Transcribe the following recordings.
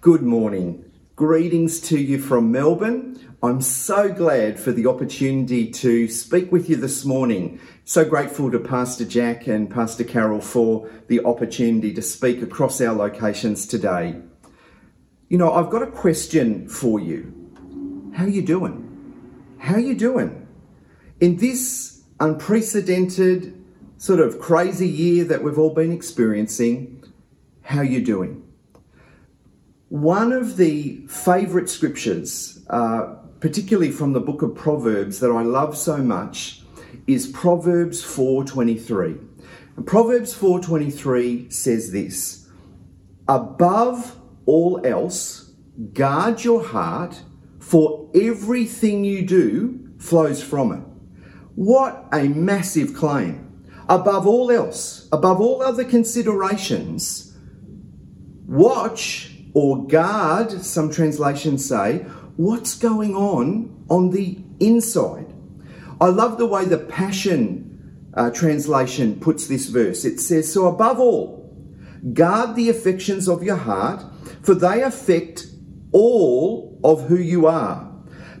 Good morning. Greetings to you from Melbourne. I'm so glad for the opportunity to speak with you this morning. So grateful to Pastor Jack and Pastor Carol for the opportunity to speak across our locations today. You know, I've got a question for you. How are you doing? How are you doing? In this unprecedented, sort of crazy year that we've all been experiencing, how are you doing? One of the favourite scriptures, uh, particularly from the book of Proverbs, that I love so much, is Proverbs 4:23. And Proverbs 4:23 says this: "Above all else, guard your heart, for everything you do flows from it." What a massive claim! Above all else, above all other considerations, watch or guard, some translations say, what's going on on the inside. I love the way the Passion uh, translation puts this verse. It says, So above all, guard the affections of your heart, for they affect all of who you are.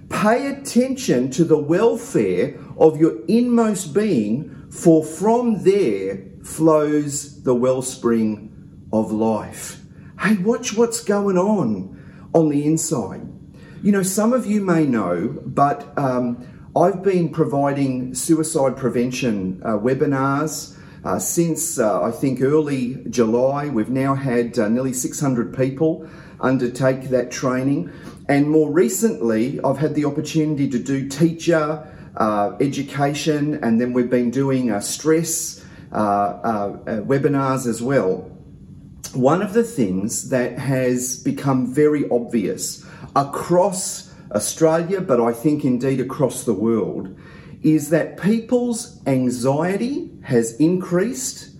Pay attention to the welfare of your inmost being, for from there flows the wellspring of life hey, watch what's going on on the inside. You know, some of you may know, but um, I've been providing suicide prevention uh, webinars uh, since uh, I think early July. We've now had uh, nearly 600 people undertake that training. And more recently, I've had the opportunity to do teacher uh, education, and then we've been doing uh, stress webinars as well one of the things that has become very obvious across Australia, but I think indeed across the world, is that people's anxiety has increased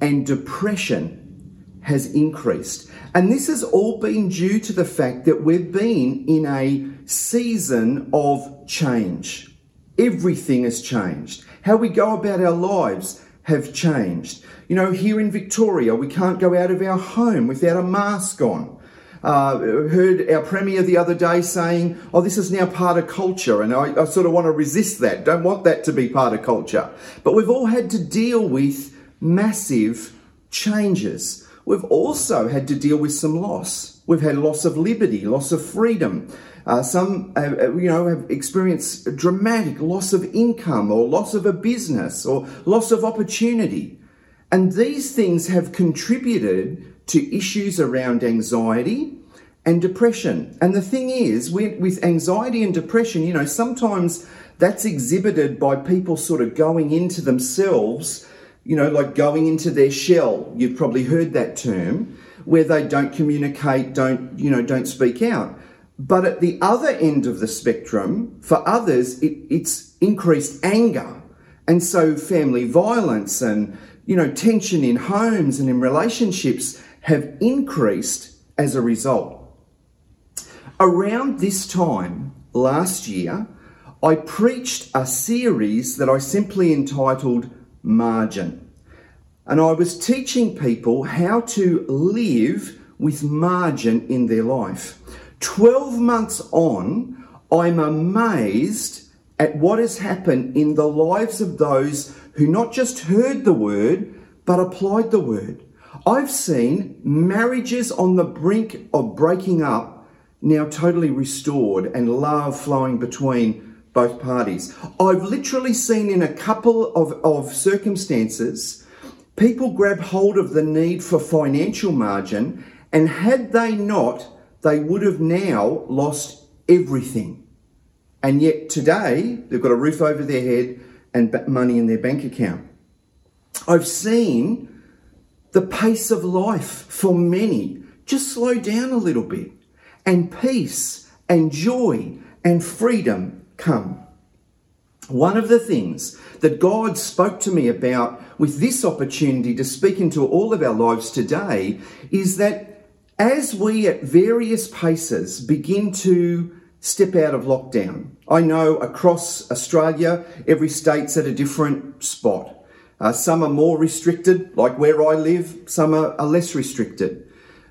and depression has increased. And this has all been due to the fact that we've been in a season of change. Everything has changed. How we go about our lives have changed. You know, here in Victoria, we can't go out of our home without a mask on. Uh, heard our premier the other day saying, "Oh, this is now part of culture," and I, I sort of want to resist that. Don't want that to be part of culture. But we've all had to deal with massive changes. We've also had to deal with some loss. We've had loss of liberty, loss of freedom. Uh, some, uh, uh you know, have experienced dramatic loss of income or loss of a business or loss of opportunity. And these things have contributed to issues around anxiety and depression. And the thing is, with anxiety and depression, you know, sometimes that's exhibited by people sort of going into themselves, you know, like going into their shell. You've probably heard that term, where they don't communicate, don't, you know, don't speak out. But at the other end of the spectrum, for others, it, it's increased anger. And so family violence and you know, tension in homes and in relationships have increased as a result. Around this time last year, I preached a series that I simply entitled Margin. And I was teaching people how to live with margin in their life. 12 months on, I'm amazed at what has happened in the lives of those who not just heard the word, but applied the word. I've seen marriages on the brink of breaking up now totally restored and love flowing between both parties. I've literally seen in a couple of, of circumstances people grab hold of the need for financial margin, and had they not, they would have now lost everything. And yet today, they've got a roof over their head and money in their bank account. I've seen the pace of life for many just slow down a little bit, and peace and joy and freedom come. One of the things that God spoke to me about with this opportunity to speak into all of our lives today is that as we at various paces begin to step out of lockdown. I know across Australia, every state's at a different spot. Uh, some are more restricted, like where I live, some are, are less restricted.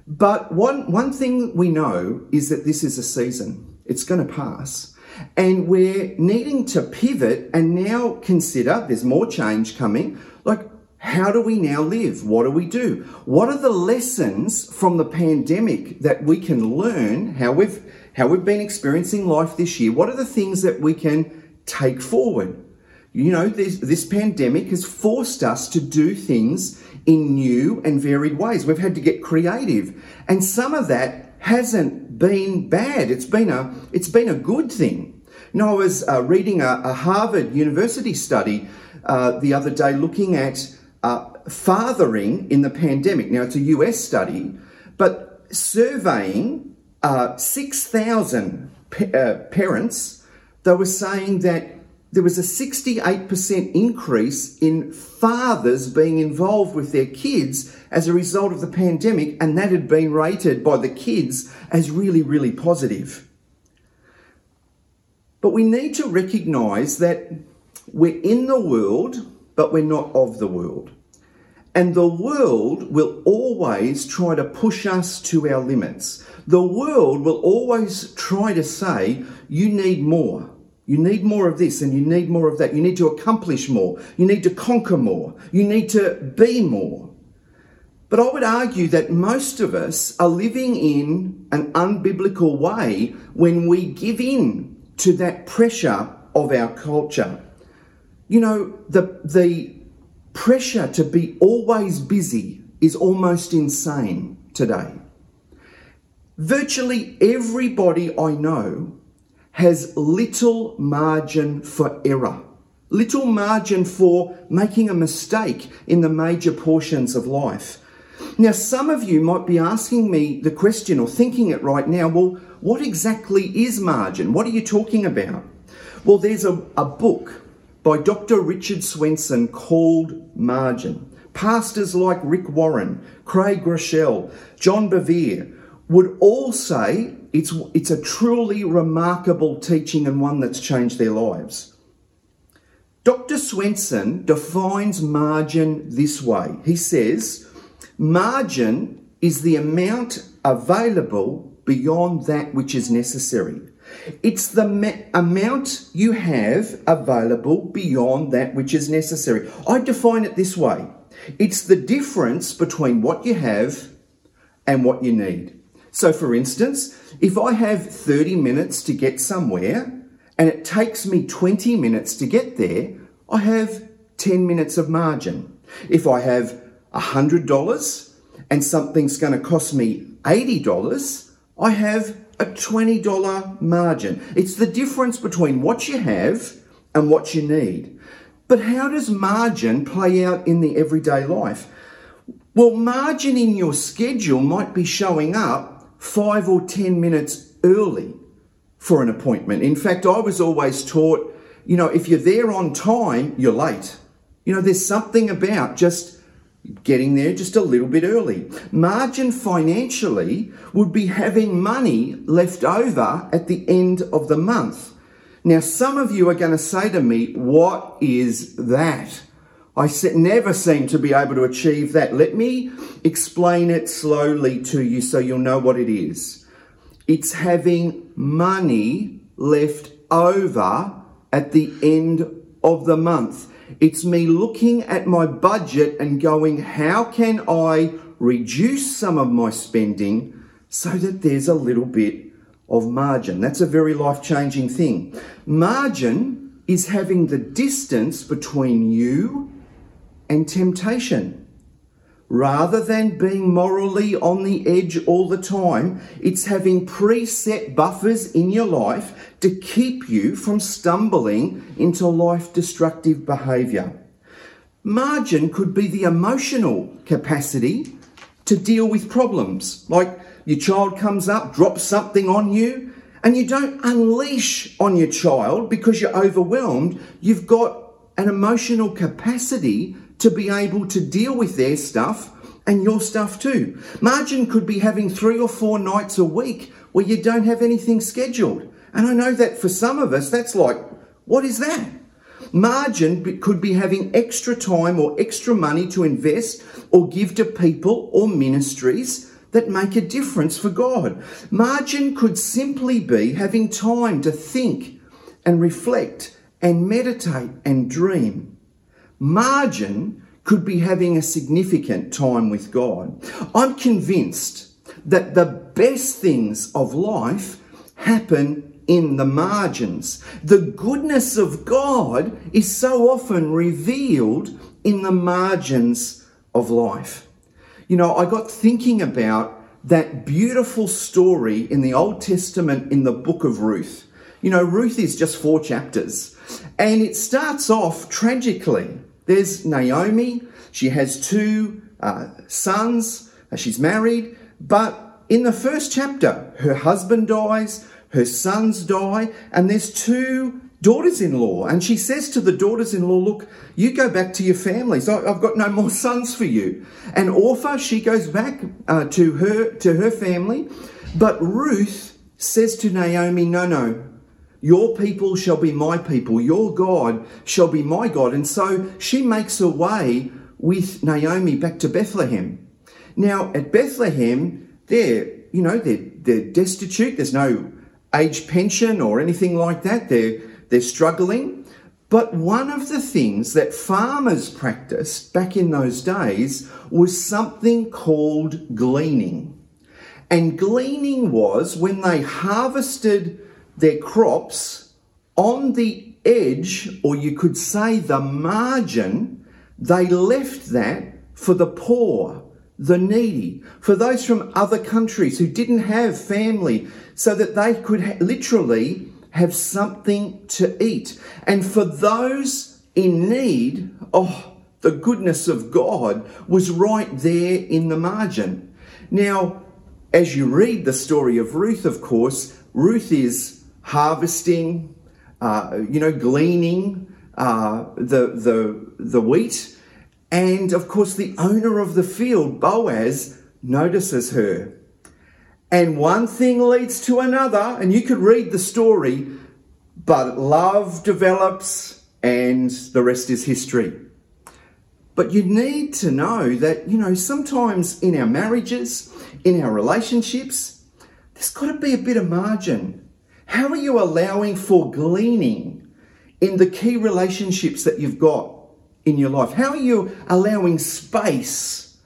But one, one thing we know is that this is a season, it's going to pass. And we're needing to pivot and now consider there's more change coming. Like, how do we now live? What do we do? What are the lessons from the pandemic that we can learn? How we've how we've been experiencing life this year? What are the things that we can take forward? You know, this, this pandemic has forced us to do things in new and varied ways. We've had to get creative, and some of that hasn't been bad. It's been a it's been a good thing. You know, I was uh, reading a, a, Harvard University study uh, the other day looking at uh, fathering in the pandemic. Now, it's a US study, but surveying uh, 6,000 pa- uh, parents, they were saying that there was a 68% increase in fathers being involved with their kids as a result of the pandemic, and that had been rated by the kids as really, really positive. But we need to recognize that we're in the world, but we're not of the world. And the world will always try to push us to our limits. The world will always try to say, you need more. You need more of this and you need more of that. You need to accomplish more. You need to conquer more. You need to be more. But I would argue that most of us are living in an unbiblical way when we give in to that pressure of our culture. You know, the, the pressure to be always busy is almost insane today. Virtually everybody I know has little margin for error, little margin for making a mistake in the major portions of life. Now, some of you might be asking me the question or thinking it right now well, what exactly is margin? What are you talking about? Well, there's a, a book by Dr. Richard Swenson called Margin. Pastors like Rick Warren, Craig Groeschel, John Bevere would all say it's, it's a truly remarkable teaching and one that's changed their lives. Dr. Swenson defines margin this way. He says, margin is the amount available beyond that which is necessary. It's the ma- amount you have available beyond that which is necessary. I define it this way it's the difference between what you have and what you need. So, for instance, if I have 30 minutes to get somewhere and it takes me 20 minutes to get there, I have 10 minutes of margin. If I have $100 and something's going to cost me $80, I have a $20 margin. It's the difference between what you have and what you need. But how does margin play out in the everyday life? Well, margin in your schedule might be showing up five or 10 minutes early for an appointment. In fact, I was always taught, you know, if you're there on time, you're late. You know, there's something about just getting there just a little bit early. Margin financially would be having money left over at the end of the month. Now, some of you are going to say to me, What is that? I never seem to be able to achieve that. Let me explain it slowly to you so you'll know what it is. It's having money left over at the end of the month. It's me looking at my budget and going, how can I reduce some of my spending so that there's a little bit of margin? That's a very life changing thing. Margin is having the distance between you and temptation. Rather than being morally on the edge all the time, it's having preset buffers in your life to keep you from stumbling into life destructive behavior. Margin could be the emotional capacity to deal with problems, like your child comes up, drops something on you, and you don't unleash on your child because you're overwhelmed. You've got an emotional capacity to be able to deal with their stuff and your stuff too. Margin could be having three or four nights a week where you don't have anything scheduled. And I know that for some of us, that's like, what is that? Margin could be having extra time or extra money to invest or give to people or ministries that make a difference for God. Margin could simply be having time to think and reflect and meditate and dream. Margin could be having a significant time with God. I'm convinced that the best things of life happen in the margins. The goodness of God is so often revealed in the margins of life. You know, I got thinking about that beautiful story in the Old Testament in the book of Ruth. You know, Ruth is just four chapters, and it starts off tragically. There's Naomi, she has two uh, sons, uh, she's married, but in the first chapter, her husband dies, her sons die, and there's two daughters in law. And she says to the daughters in law, Look, you go back to your families. I've got no more sons for you. And Orpah, she goes back uh, to, her, to her family. But Ruth says to Naomi, No, no. Your people shall be my people. Your God shall be my God. And so she makes her way with Naomi back to Bethlehem. Now, at Bethlehem, they're, you know, they're, they're destitute. There's no age pension or anything like that. They're, they're struggling. But one of the things that farmers practiced back in those days was something called gleaning. And gleaning was when they harvested their crops on the edge, or you could say the margin, they left that for the poor, the needy, for those from other countries who didn't have family, so that they could ha- literally have something to eat. And for those in need, oh, the goodness of God was right there in the margin. Now, as you read the story of Ruth, of course, Ruth is harvesting, uh, you know, gleaning uh, the, the, the wheat. And of course, the owner of the field, Boaz, notices her. And one thing leads to another, and you could read the story, but love develops and the rest is history. But you need to know that, you know, sometimes in our marriages, in our relationships, there's got to be a bit of margin. How are you allowing for gleaning in the key relationships that you've got in your life? How are you allowing space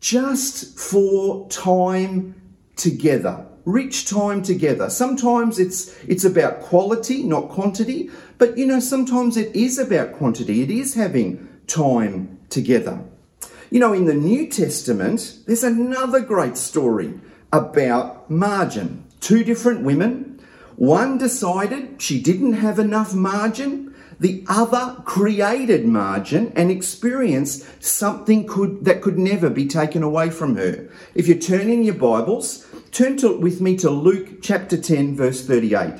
just for time together? Rich time together. Sometimes it's it's about quality, not quantity, but you know, sometimes it is about quantity. It is having time together. You know, in the New Testament, there's another great story about margin. Two different women. One decided she didn't have enough margin. The other created margin and experienced something could, that could never be taken away from her. If you turn in your Bibles, turn to, with me to Luke chapter 10, verse 38.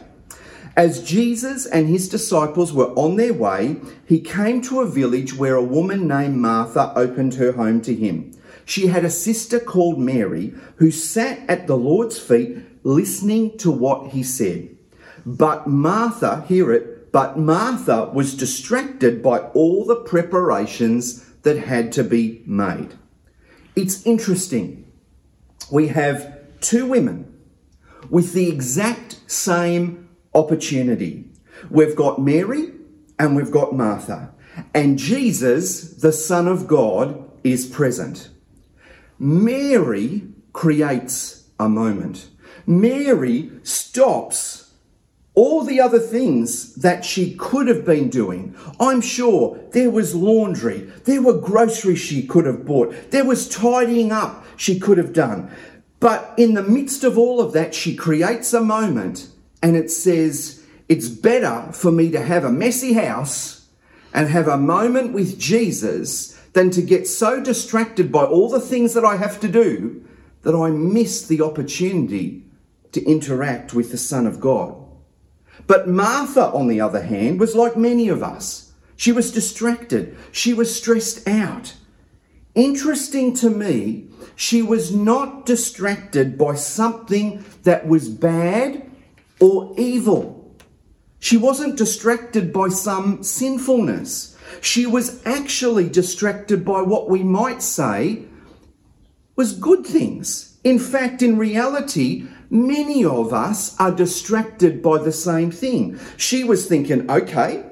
As Jesus and his disciples were on their way, he came to a village where a woman named Martha opened her home to him. She had a sister called Mary who sat at the Lord's feet listening to what he said. But Martha, hear it, but Martha was distracted by all the preparations that had to be made. It's interesting. We have two women with the exact same opportunity. We've got Mary and we've got Martha. And Jesus, the Son of God, is present. Mary creates a moment. Mary stops all the other things that she could have been doing. I'm sure there was laundry, there were groceries she could have bought, there was tidying up she could have done. But in the midst of all of that, she creates a moment and it says, It's better for me to have a messy house and have a moment with Jesus than to get so distracted by all the things that I have to do that I miss the opportunity to interact with the Son of God. But Martha, on the other hand, was like many of us. She was distracted. She was stressed out. Interesting to me, she was not distracted by something that was bad or evil. She wasn't distracted by some sinfulness. She was actually distracted by what we might say was good things. In fact, in reality, many of us are distracted by the same thing. She was thinking, okay,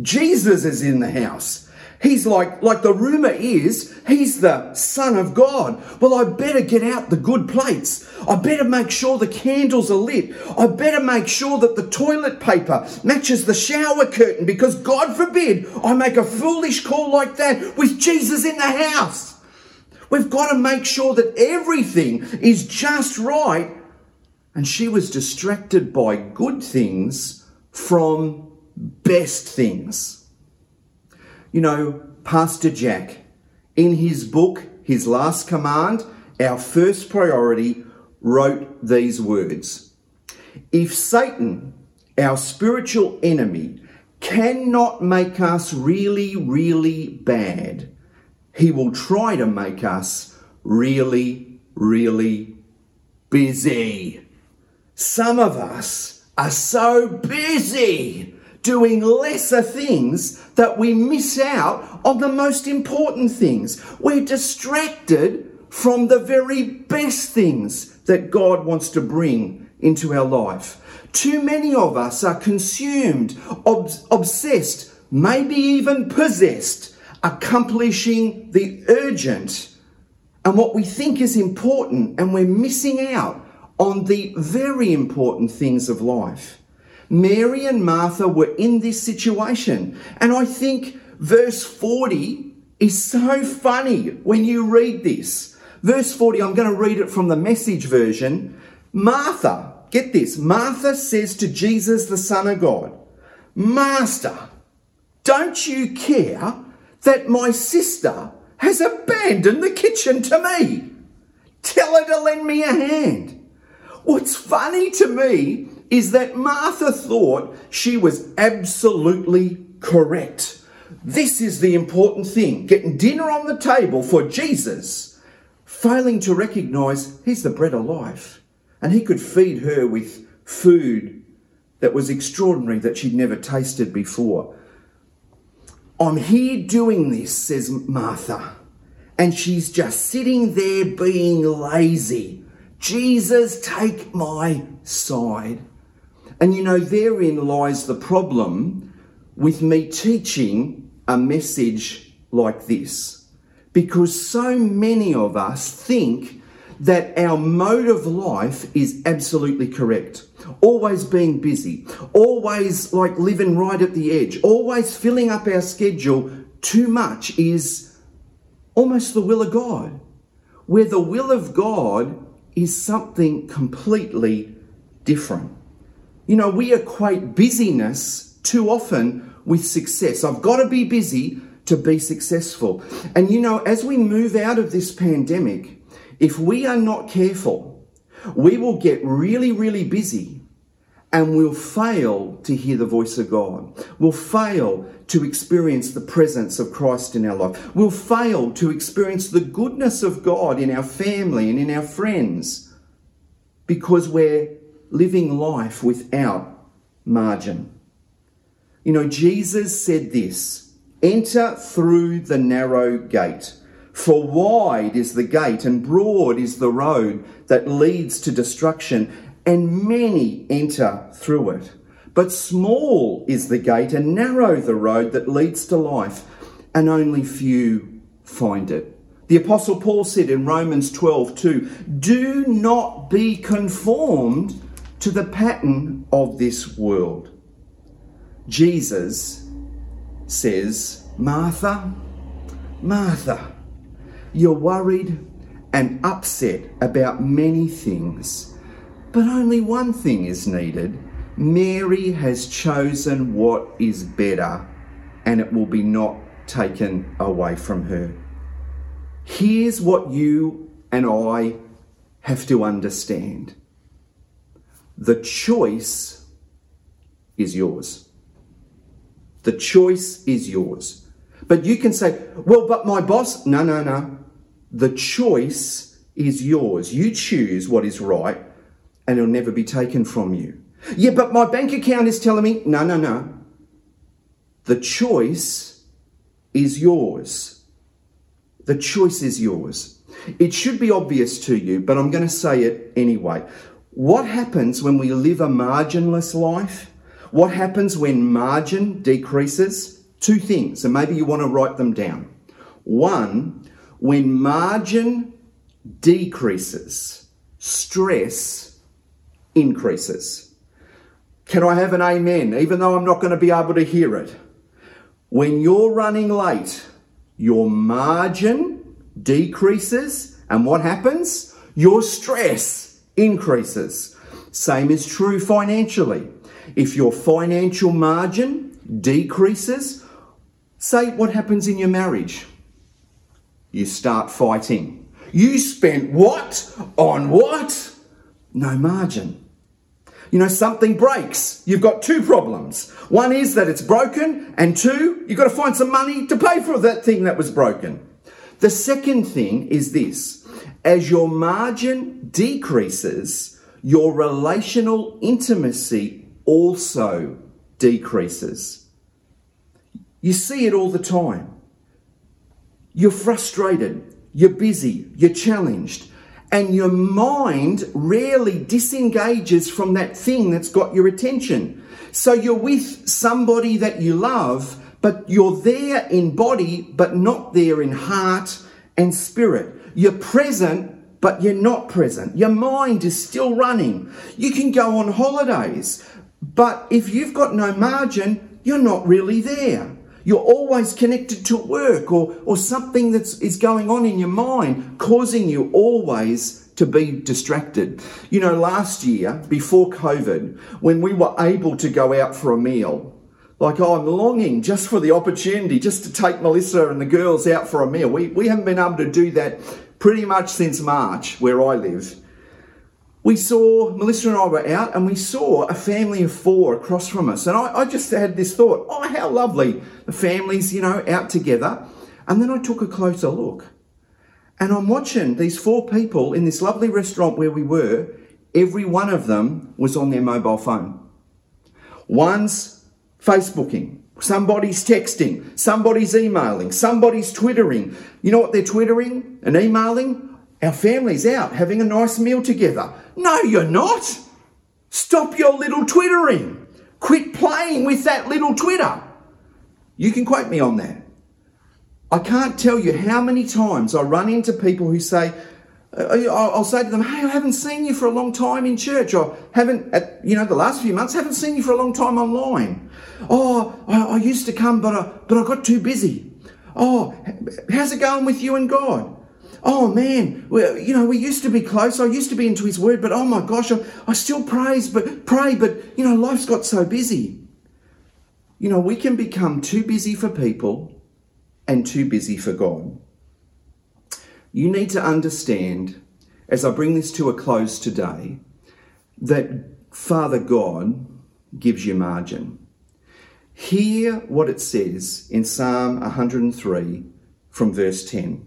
Jesus is in the house. He's like, like the rumor is, he's the son of God. Well, I better get out the good plates. I better make sure the candles are lit. I better make sure that the toilet paper matches the shower curtain because God forbid I make a foolish call like that with Jesus in the house. We've got to make sure that everything is just right. And she was distracted by good things from best things. You know, Pastor Jack, in his book, His Last Command, our first priority, wrote these words If Satan, our spiritual enemy, cannot make us really, really bad, he will try to make us really, really busy. Some of us are so busy doing lesser things that we miss out on the most important things. We're distracted from the very best things that God wants to bring into our life. Too many of us are consumed, ob- obsessed, maybe even possessed accomplishing the urgent and what we think is important, and we're missing out on the very important things of life. Mary and Martha were in this situation, and I think verse 40 is so funny when you read this. Verse 40, I'm going to read it from the message version. Martha, get this, Martha says to Jesus, the Son of God, Master, don't you care that my sister has abandoned the kitchen to me. Tell her to lend me a hand. What's funny to me is that Martha thought she was absolutely correct. This is the important thing getting dinner on the table for Jesus, failing to recognize he's the bread of life and he could feed her with food that was extraordinary that she'd never tasted before. I'm here doing this, says Martha. And she's just sitting there being lazy. Jesus, take my side. And you know, therein lies the problem with me teaching a message like this. Because so many of us think that our mode of life is absolutely correct always being busy, always like living right at the edge, always filling up our schedule too much is almost the will of God. Where the will of God is something completely different. You know, we equate busyness too often with success. I've got to be busy to be successful. And you know, as we move out of this pandemic, if we are not careful, we will get really, really busy and we'll fail to hear the voice of God. We'll fail to experience the presence of Christ in our life. We'll fail to experience the goodness of God in our family and in our friends because we're living life without margin. You know, Jesus said this enter through the narrow gate. For wide is the gate and broad is the road that leads to destruction, and many enter through it. But small is the gate and narrow the road that leads to life, and only few find it. The Apostle Paul said in Romans 12, 2, Do not be conformed to the pattern of this world. Jesus says, Martha, Martha, you're worried and upset about many things but only one thing is needed. Mary has chosen what is better, and it will be not taken away from her. Here's what you and I have to understand the choice is yours. The choice is yours. But you can say, well, but my boss, no, no, no. The choice is yours. You choose what is right and it'll never be taken from you. Yeah, but my bank account is telling me, no, no, no. The choice is yours. The choice is yours. It should be obvious to you, but I'm going to say it anyway. What happens when we live a marginless life? What happens when margin decreases? Two things, and maybe you want to write them down. One, when margin decreases, stress increases. Can I have an amen, even though I'm not going to be able to hear it? When you're running late, your margin decreases, and what happens? Your stress increases. Same is true financially. If your financial margin decreases, say what happens in your marriage. You start fighting. You spent what? On what? No margin. You know, something breaks. You've got two problems. One is that it's broken, and two, you've got to find some money to pay for that thing that was broken. The second thing is this as your margin decreases, your relational intimacy also decreases. You see it all the time. You're frustrated, you're busy, you're challenged, and your mind rarely disengages from that thing that's got your attention. So you're with somebody that you love, but you're there in body, but not there in heart and spirit. You're present, but you're not present. Your mind is still running. You can go on holidays, but if you've got no margin, you're not really there. You're always connected to work or, or something that is going on in your mind, causing you always to be distracted. You know, last year, before COVID, when we were able to go out for a meal, like oh, I'm longing just for the opportunity just to take Melissa and the girls out for a meal. We, we haven't been able to do that pretty much since March, where I live we saw, Melissa and I were out and we saw a family of four across from us. And I, I, just had this thought, oh, how lovely. The families, you know, out together. And then I took a closer look. And I'm watching these four people in this lovely restaurant where we were. Every one of them was on their mobile phone. One's Facebooking. Somebody's texting. Somebody's emailing. Somebody's twittering. You know what they're twittering and emailing? Our family's out having a nice meal together. No, you're not. Stop your little twittering. Quit playing with that little Twitter. You can quote me on that. I can't tell you how many times I run into people who say, uh, I'll say to them, "Hey, I haven't seen you for a long time in church, or haven't, at, you know, the last few months, haven't seen you for a long time online. Oh, I, I used to come, but I, but I got too busy. Oh, how's it going with you and God? Oh man, well, you know, we used to be close. I used to be into his word, but oh my gosh, I, I still praise, but pray, but you know, life's got so busy. You know, we can become too busy for people and too busy for God. You need to understand, as I bring this to a close today, that Father God gives you margin. Hear what it says in Psalm 103 from verse 10.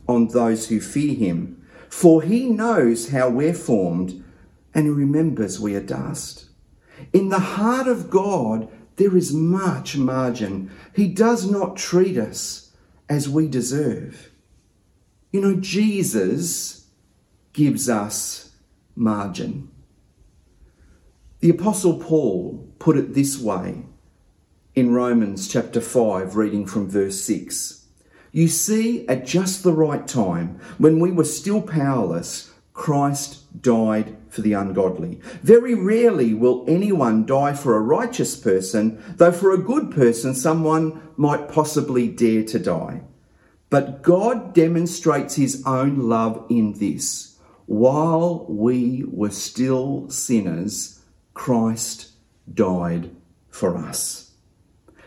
on those who fear him, for he knows how we're formed and he remembers we are dust. In the heart of God, there is much margin. He does not treat us as we deserve. You know, Jesus gives us margin. The Apostle Paul put it this way in Romans chapter 5, reading from verse 6. You see, at just the right time, when we were still powerless, Christ died for the ungodly. Very rarely will anyone die for a righteous person, though for a good person, someone might possibly dare to die. But God demonstrates his own love in this. While we were still sinners, Christ died for us.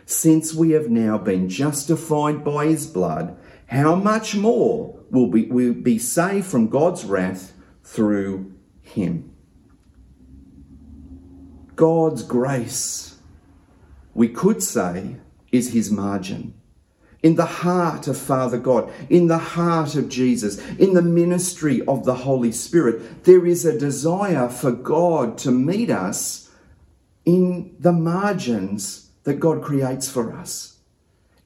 Since we have now been justified by his blood, how much more will we will be saved from God's wrath through him? God's grace, we could say, is his margin. In the heart of Father God, in the heart of Jesus, in the ministry of the Holy Spirit, there is a desire for God to meet us in the margins that God creates for us.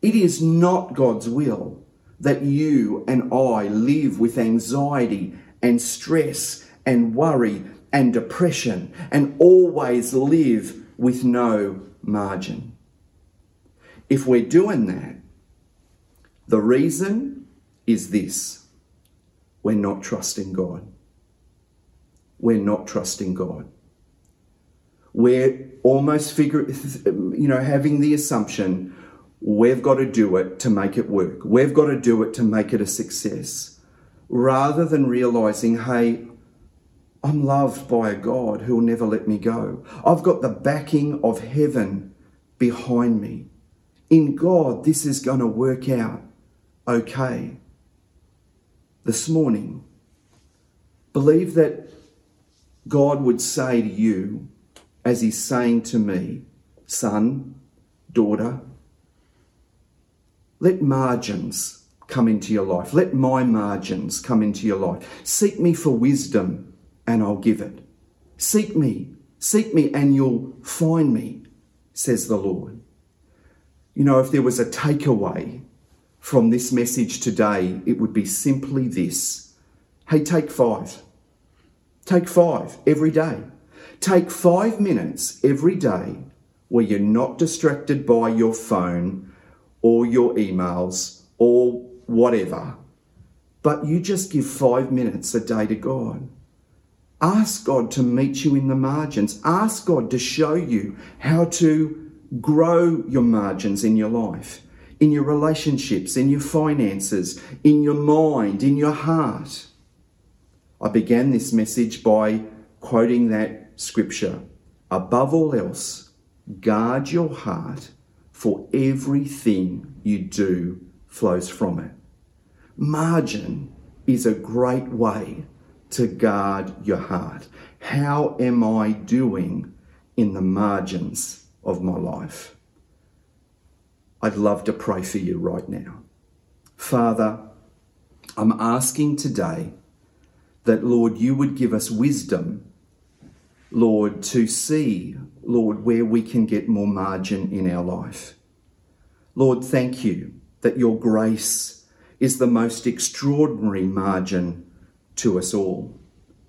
It is not God's will that you and I live with anxiety and stress and worry and depression and always live with no margin. If we're doing that, the reason is this we're not trusting God. We're not trusting God. We're almost figure, you know, having the assumption we've got to do it to make it work. We've got to do it to make it a success. Rather than realizing, hey, I'm loved by a God who will never let me go. I've got the backing of heaven behind me. In God, this is going to work out okay. This morning, believe that God would say to you, as He's saying to me, son, daughter, let margins come into your life. Let my margins come into your life. Seek me for wisdom and I'll give it. Seek me, seek me, and you'll find me, says the Lord. You know, if there was a takeaway from this message today, it would be simply this Hey, take five. Take five every day. Take five minutes every day where you're not distracted by your phone or your emails or whatever, but you just give five minutes a day to God. Ask God to meet you in the margins. Ask God to show you how to grow your margins in your life, in your relationships, in your finances, in your mind, in your heart. I began this message by quoting that scripture. Above all else, guard your heart, for everything you do flows from it. Margin is a great way to guard your heart. How am I doing in the margins of my life? I'd love to pray for you right now. Father, I'm asking today that, Lord, you would give us wisdom, Lord, to see, Lord, where we can get more margin in our life. Lord, thank you that your grace is the most extraordinary margin to us all.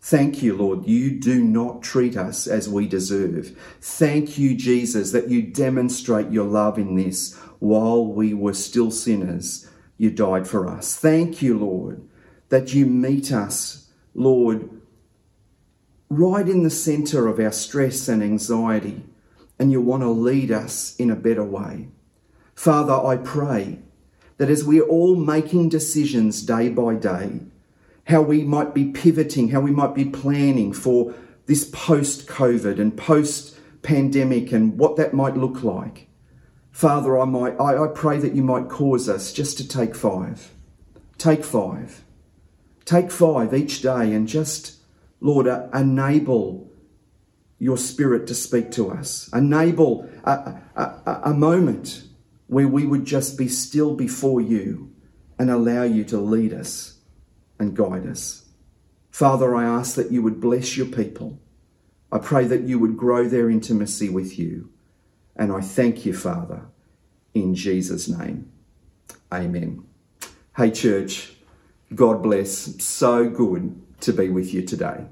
Thank you, Lord. You do not treat us as we deserve. Thank you, Jesus, that you demonstrate your love in this. While we were still sinners, you died for us. Thank you, Lord, that you meet us, Lord, right in the center of our stress and anxiety, and you want to lead us in a better way. Father, I pray that as we're all making decisions day by day, how we might be pivoting, how we might be planning for this post COVID and post pandemic and what that might look like. Father, I might I, I pray that you might cause us just to take five. Take five. Take five each day and just, Lord, uh, enable your spirit to speak to us. Enable a, a, a moment where we would just be still before you and allow you to lead us and guide us. Father, I ask that you would bless your people. I pray that you would grow their intimacy with you. And I thank you, Father, in Jesus' name. Amen. Hey, church, God bless. So good to be with you today.